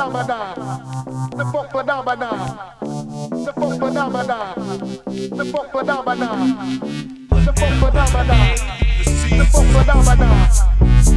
Dabada, the Bokla Dabada, the Bokla Dabada, the Bokla Dabada, the Bokla Dabada, the Bokla Dabada.